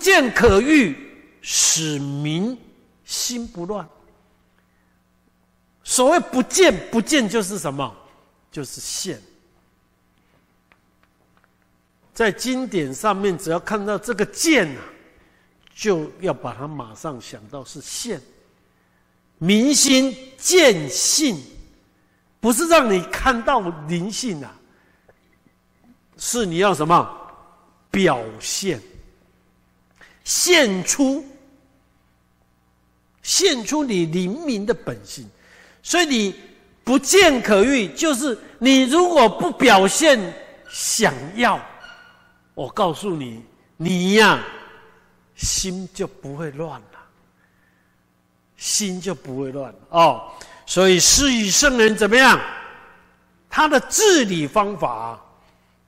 见可欲，使民心不乱。所谓不见，不见就是什么？就是现。在经典上面，只要看到这个见啊，就要把它马上想到是现。明心见性，不是让你看到灵性啊，是你要什么表现？现出，现出你灵明的本性。所以你不见可欲，就是你如果不表现想要，我告诉你，你呀，心就不会乱了。心就不会乱哦，所以施与圣人怎么样？他的治理方法，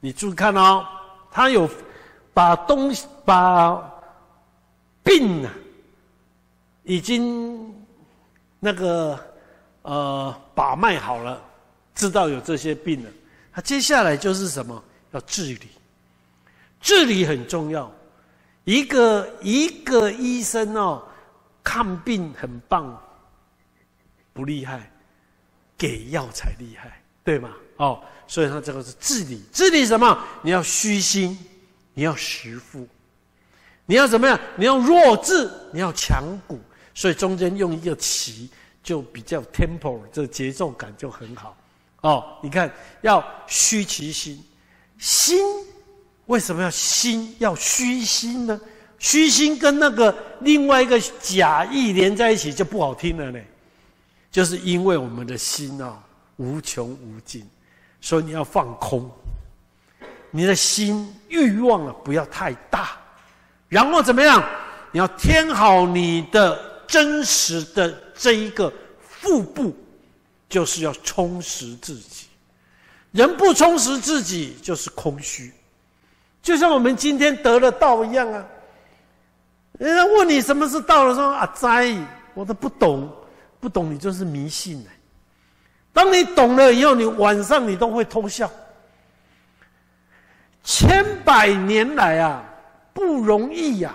你注意看哦，他有把东西把病啊，已经那个呃把脉好了，知道有这些病了，他接下来就是什么？要治理，治理很重要。一个一个医生哦。看病很棒，不厉害，给药才厉害，对吗？哦，所以他这个是治理，治理什么？你要虚心，你要实腹，你要怎么样？你要弱智，你要强骨，所以中间用一个齐，就比较 tempo，这节奏感就很好。哦，你看要虚其心，心为什么要心要虚心呢？虚心跟那个另外一个假意连在一起就不好听了呢，就是因为我们的心啊无穷无尽，所以你要放空，你的心欲望啊不要太大，然后怎么样？你要填好你的真实的这一个腹部，就是要充实自己。人不充实自己就是空虚，就像我们今天得了道一样啊。人家问你什么是道的时候啊哉，我都不懂，不懂你就是迷信呢。当你懂了以后，你晚上你都会偷笑。千百年来啊，不容易呀，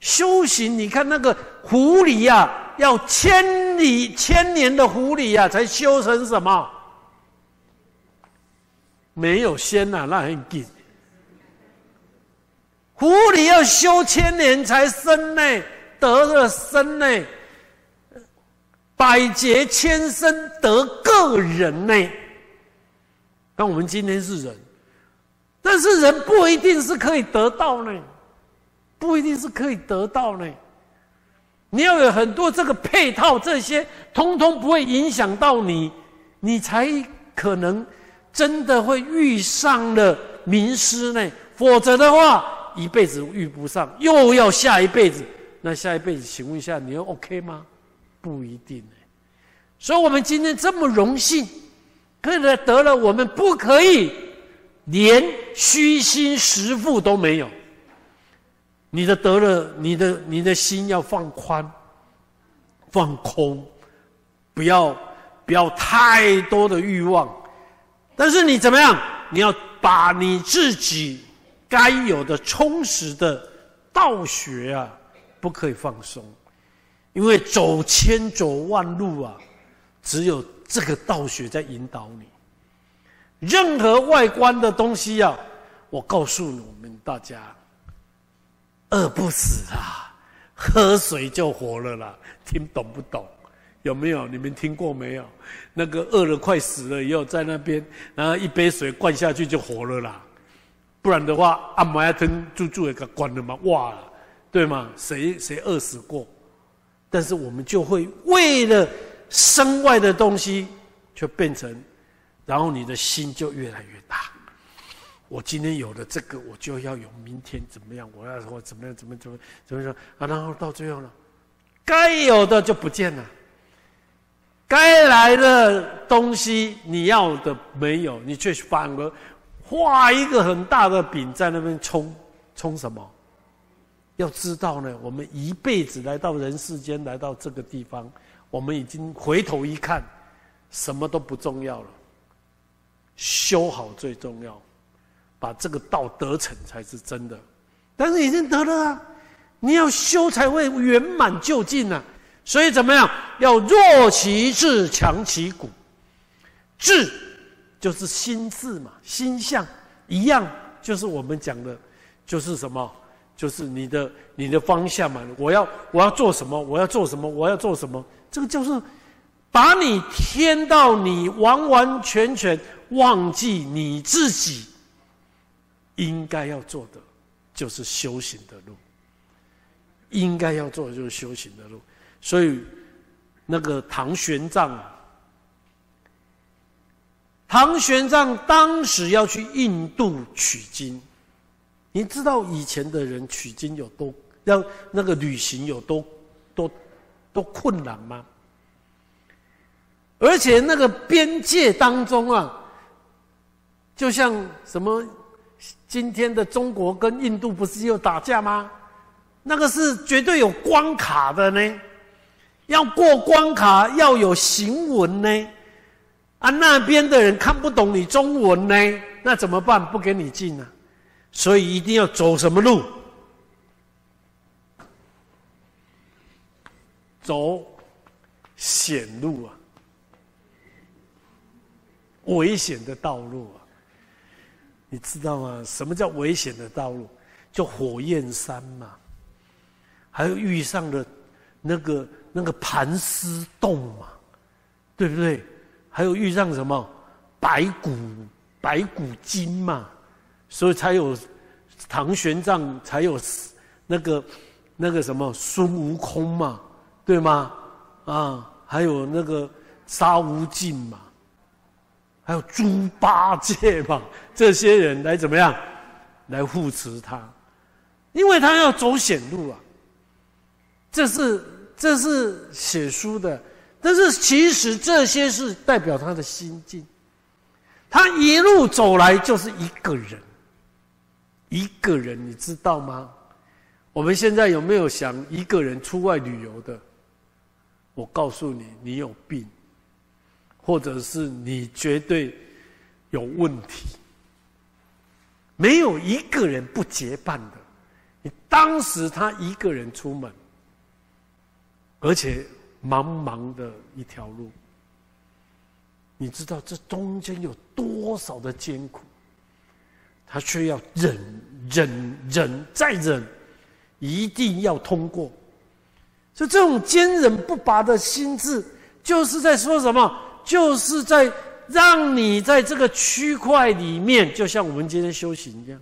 修行。你看那个狐狸呀，要千里千年的狐狸呀，才修成什么？没有仙呐，那很紧。狐狸要修千年才生呢，得了生呢，百劫千生得个人呢。那我们今天是人，但是人不一定是可以得到呢，不一定是可以得到呢。你要有很多这个配套，这些通通不会影响到你，你才可能真的会遇上了名师呢。否则的话。一辈子遇不上，又要下一辈子，那下一辈子，请问一下，你要 OK 吗？不一定所以，我们今天这么荣幸，可以得了，我们不可以连虚心实腹都没有。你的得了，你的你的心要放宽，放空，不要不要太多的欲望。但是你怎么样？你要把你自己。该有的充实的道学啊，不可以放松，因为走千走万路啊，只有这个道学在引导你。任何外观的东西啊，我告诉我们大家，饿不死啊，喝水就活了啦。听懂不懂？有没有？你们听过没有？那个饿了快死了以后，在那边，然后一杯水灌下去就活了啦。不然的话，阿摩一吞住住也给关了嘛？哇，对吗？谁谁饿死过？但是我们就会为了身外的东西，就变成，然后你的心就越来越大。我今天有了这个，我就要有明天怎么样？我要我怎么样？怎么怎么怎么说啊？然后到最后呢，该有的就不见了，该来的东西你要的没有，你却反而。画一个很大的饼在那边冲，冲什么？要知道呢，我们一辈子来到人世间，来到这个地方，我们已经回头一看，什么都不重要了，修好最重要，把这个道得成才是真的。但是已经得了啊，你要修才会圆满就近呢。所以怎么样？要弱其志，强其骨。志就是心智嘛，心象一样，就是我们讲的，就是什么？就是你的你的方向嘛。我要我要做什么？我要做什么？我要做什么？这个就是把你添到你完完全全忘记你自己应该要做的，就是修行的路。应该要做的就是修行的路。所以那个唐玄奘。唐玄奘当时要去印度取经，你知道以前的人取经有多要那个旅行有多多多困难吗？而且那个边界当中啊，就像什么今天的中国跟印度不是又打架吗？那个是绝对有关卡的呢，要过关卡要有行文呢。啊，那边的人看不懂你中文呢，那怎么办？不给你进呢？所以一定要走什么路？走险路啊，危险的道路啊！你知道吗？什么叫危险的道路？就火焰山嘛，还有遇上了那个那个盘丝洞嘛，对不对？还有遇上什么白骨白骨精嘛，所以才有唐玄奘，才有那个那个什么孙悟空嘛，对吗？啊，还有那个沙悟净嘛，还有猪八戒嘛，这些人来怎么样来护持他？因为他要走险路啊，这是这是写书的。但是其实这些是代表他的心境，他一路走来就是一个人，一个人，你知道吗？我们现在有没有想一个人出外旅游的？我告诉你，你有病，或者是你绝对有问题。没有一个人不结伴的。你当时他一个人出门，而且。茫茫的一条路，你知道这中间有多少的艰苦？他却要忍忍忍再忍，一定要通过。就这种坚韧不拔的心智，就是在说什么？就是在让你在这个区块里面，就像我们今天修行一样。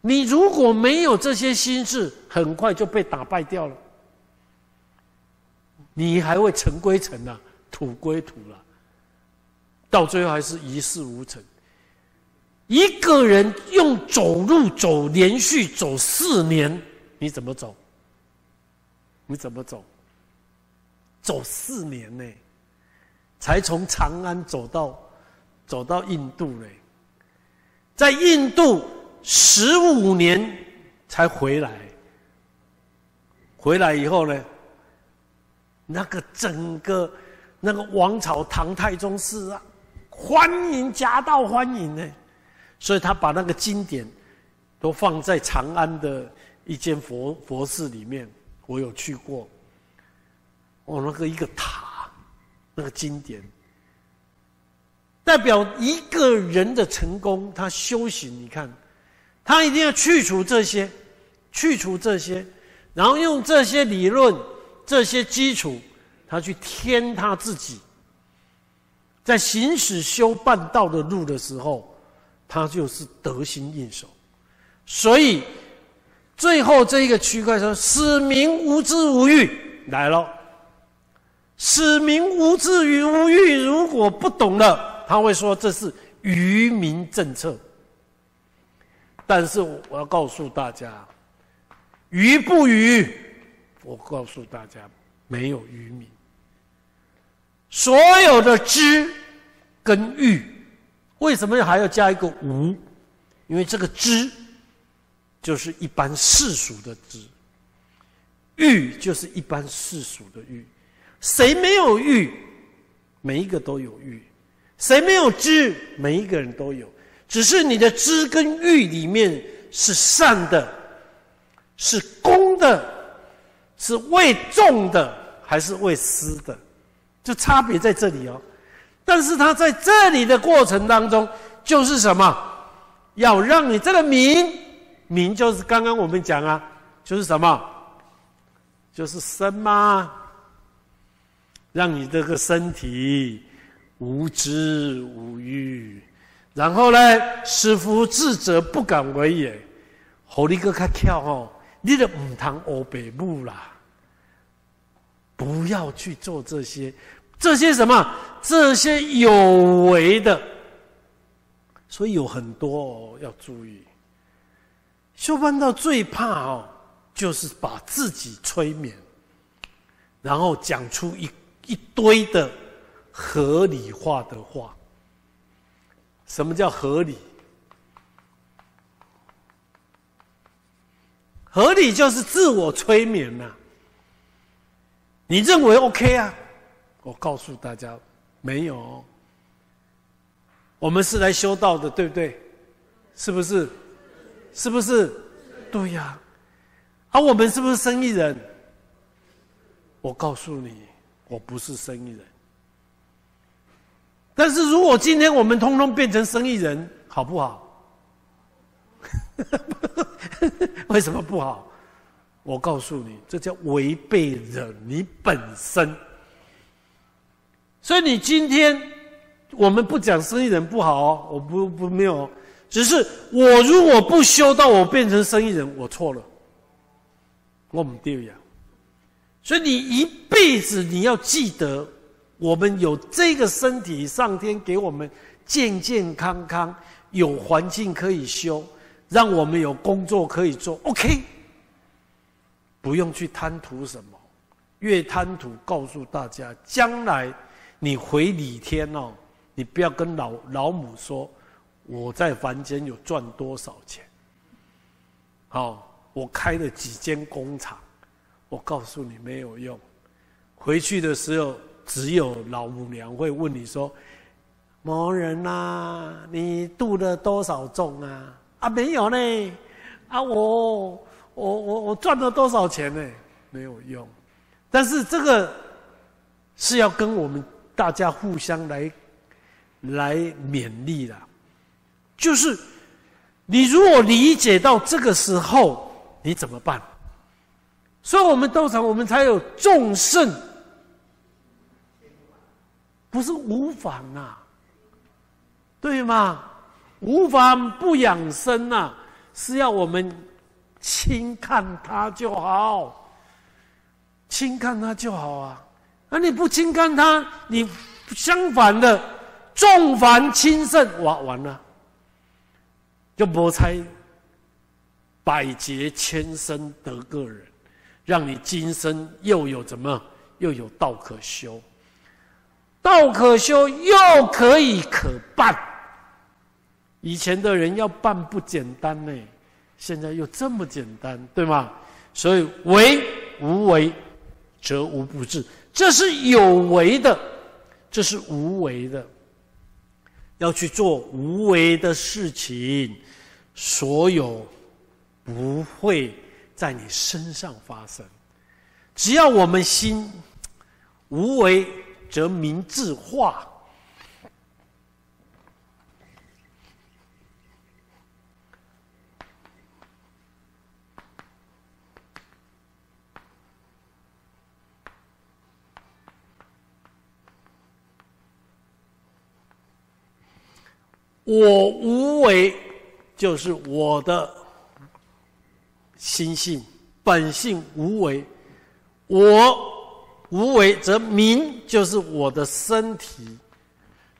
你如果没有这些心智，很快就被打败掉了。你还会尘归尘呐，土归土了，到最后还是一事无成。一个人用走路走，连续走四年，你怎么走？你怎么走？走四年呢，才从长安走到走到印度嘞，在印度十五年才回来，回来以后呢？那个整个那个王朝唐太宗是啊，欢迎夹道欢迎呢，所以他把那个经典都放在长安的一间佛佛寺里面，我有去过。哦，那个一个塔，那个经典，代表一个人的成功，他修行，你看，他一定要去除这些，去除这些，然后用这些理论。这些基础，他去添他自己，在行驶修半道的路的时候，他就是得心应手。所以最后这一个区块说：“使民无知无欲来了。”使民无知与无欲，如果不懂了，他会说这是愚民政策。但是我要告诉大家，愚不愚？我告诉大家，没有愚民。所有的知跟欲，为什么还要加一个无？因为这个知就是一般世俗的知，欲就是一般世俗的欲。谁没有欲？每一个都有欲。谁没有知？每一个人都有。只是你的知跟欲里面是善的，是公的。是为众的还是为私的，就差别在这里哦。但是他在这里的过程当中，就是什么？要让你这个名，名就是刚刚我们讲啊，就是什么？就是生吗？让你这个身体无知无欲，然后呢，师父智者不敢为也。好你个较巧哦，你都唔通学北部啦，不要去做这些，这些什么？这些有为的，所以有很多哦要注意。修班道最怕哦。就是把自己催眠，然后讲出一一堆的合理化的话。什么叫合理？合理就是自我催眠呐。你认为 OK 啊？我告诉大家，没有。我们是来修道的，对不对？是不是？是不是？对呀。而我们是不是生意人？我告诉你，我不是生意人。但是如果今天我们通通变成生意人，好不好？为什么不好？我告诉你，这叫违背了你本身。所以你今天我们不讲生意人不好哦，我不不没有，只是我如果不修到我变成生意人，我错了。我们丢呀，所以你一辈子你要记得，我们有这个身体，上天给我们健健康康，有环境可以修，让我们有工作可以做。OK，不用去贪图什么，越贪图，告诉大家，将来你回李天哦，你不要跟老老母说我在凡间有赚多少钱，好。我开了几间工厂，我告诉你没有用。回去的时候，只有老母娘会问你说：“某人呐，你度了多少众啊？”啊，没有呢。啊，我我我我赚了多少钱呢？没有用。但是这个是要跟我们大家互相来来勉励的，就是你如果理解到这个时候。你怎么办？所以我们道场，我们才有众圣，不是无法呐，对吗？无妨不养生呐，是要我们轻看他就好，轻看他就好啊。那你不轻看他，你相反的重凡轻圣，哇，完了，就摩猜。百劫千生得个人，让你今生又有怎么又有道可修，道可修又可以可办。以前的人要办不简单呢，现在又这么简单，对吗？所以为无为，则无不治。这是有为的，这是无为的。要去做无为的事情，所有。不会在你身上发生。只要我们心无为，则明自化。我无为，就是我的。心性本性无为，我无为则明，就是我的身体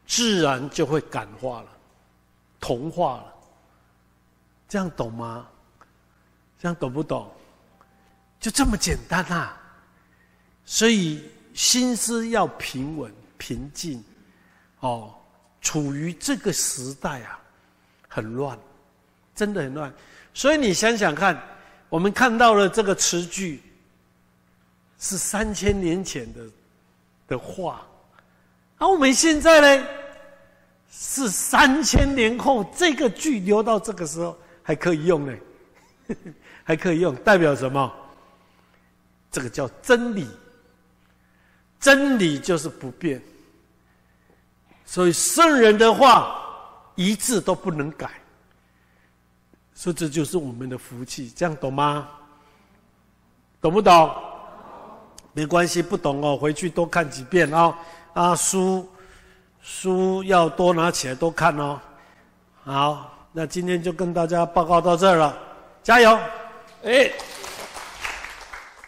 自然就会感化了，同化了。这样懂吗？这样懂不懂？就这么简单啊！所以心思要平稳、平静。哦，处于这个时代啊，很乱，真的很乱。所以你想想看。我们看到了这个词句，是三千年前的的话，而我们现在呢，是三千年后这个句留到这个时候还可以用呢，还可以用，代表什么？这个叫真理。真理就是不变，所以圣人的话一字都不能改，所以这就是我们的福气。这样懂吗？懂不懂？没关系，不懂哦，回去多看几遍哦！啊，书书要多拿起来多看哦。好，那今天就跟大家报告到这儿了，加油！哎。